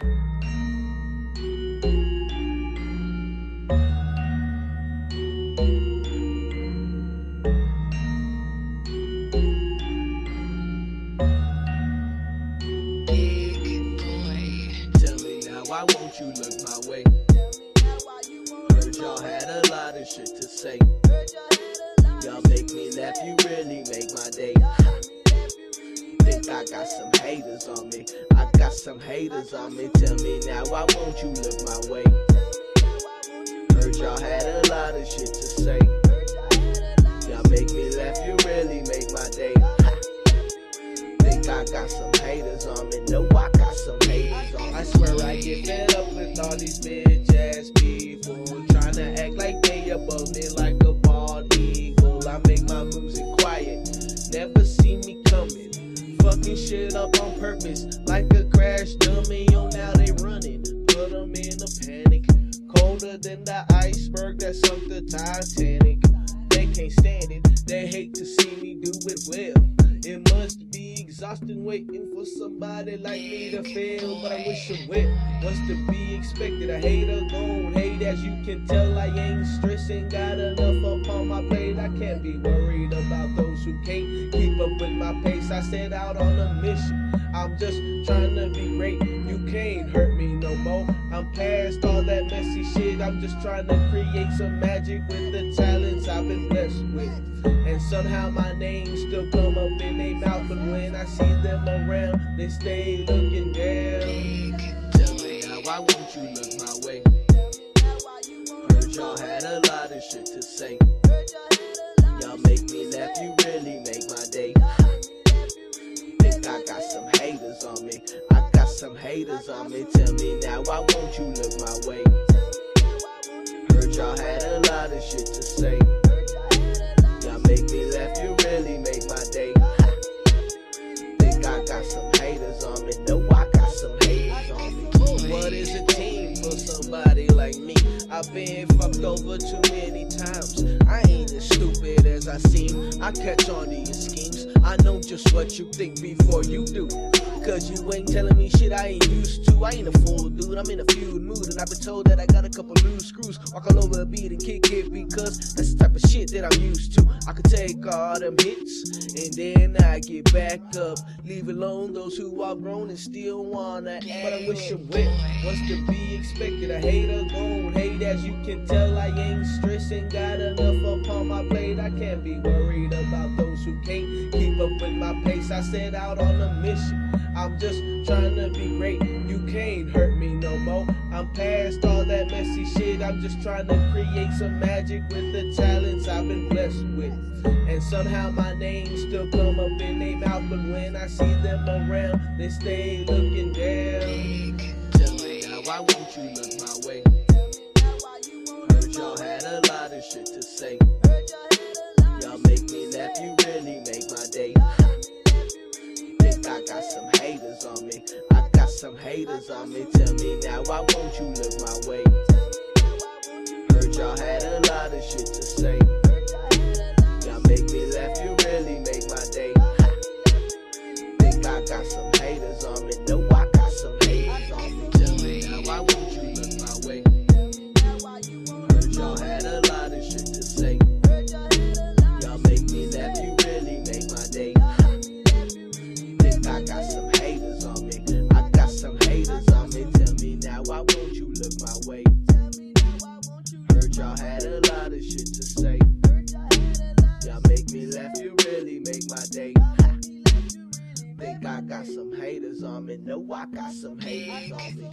Tell me now, why won't you look my way? Heard y'all had a lot of shit to say. Y'all make me laugh, you really make my day. I got some haters on me. I got some haters on me. Tell me now, why won't you look my way? Heard y'all had a lot of shit to say. Y'all make me laugh, you really make my day. Think I got some haters on me. No, I got some haters on me. I swear I get fed up with all these bitch Than the iceberg that sunk the Titanic. They can't stand it, they hate to see me do it well. It must be exhausting waiting for somebody like me to fail, but I wish them well. What's to be expected? A hater gon' hate as you can tell. I ain't stressing, got enough up on my plate. I can't be worried about those who can't keep up with my pace. I set out on a mission. I'm just trying to be great. You can't hurt me no more. I'm past I'm just trying to create some magic with the talents I've been blessed with. And somehow my name still come up in their mouth. But when I see them around, they stay looking down. Tell me now, why won't you look my way? Heard y'all had a lot of shit to say. Y'all make me laugh, you really make my day. Think I got some haters on me. I got some haters on me. Tell me now, why won't you look my way? Y'all had a lot of shit to say. Y'all make me laugh, you really make my day. Think I got some haters on me. No, I got some haters on me. What is a team for somebody like me? I've been fucked over too many times. I I seem. I catch on to your schemes. I know just what you think before you do. Cause you ain't telling me shit I ain't used to. I ain't a fool, dude. I'm in a feud mood. And I've been told that I got a couple loose screws. Walk all over a beat and kick it because that's the type of shit that I'm used to. I could take all them hits and then I get back up. Leave alone those who are grown and still wanna act. But I wish them well. What's to be expected? A hater gon' hate as you can tell. I ain't stressing, my plate. I can't be worried about those who can't keep up with my pace. I set out on a mission. I'm just trying to be great. You can't hurt me no more. I'm past all that messy shit. I'm just trying to create some magic with the talents I've been blessed with. And somehow my name still come up in their mouth. But when I see them around, they stay looking down. Tell me now, why won't you look my haters on me. I got some haters on me. Tell me now, why won't you look my way? Heard y'all had a lot my way? Heard y'all had a lot of shit to say. Y'all make me laugh, you really make my day. Think I got some haters on me. No, I got some haters on me.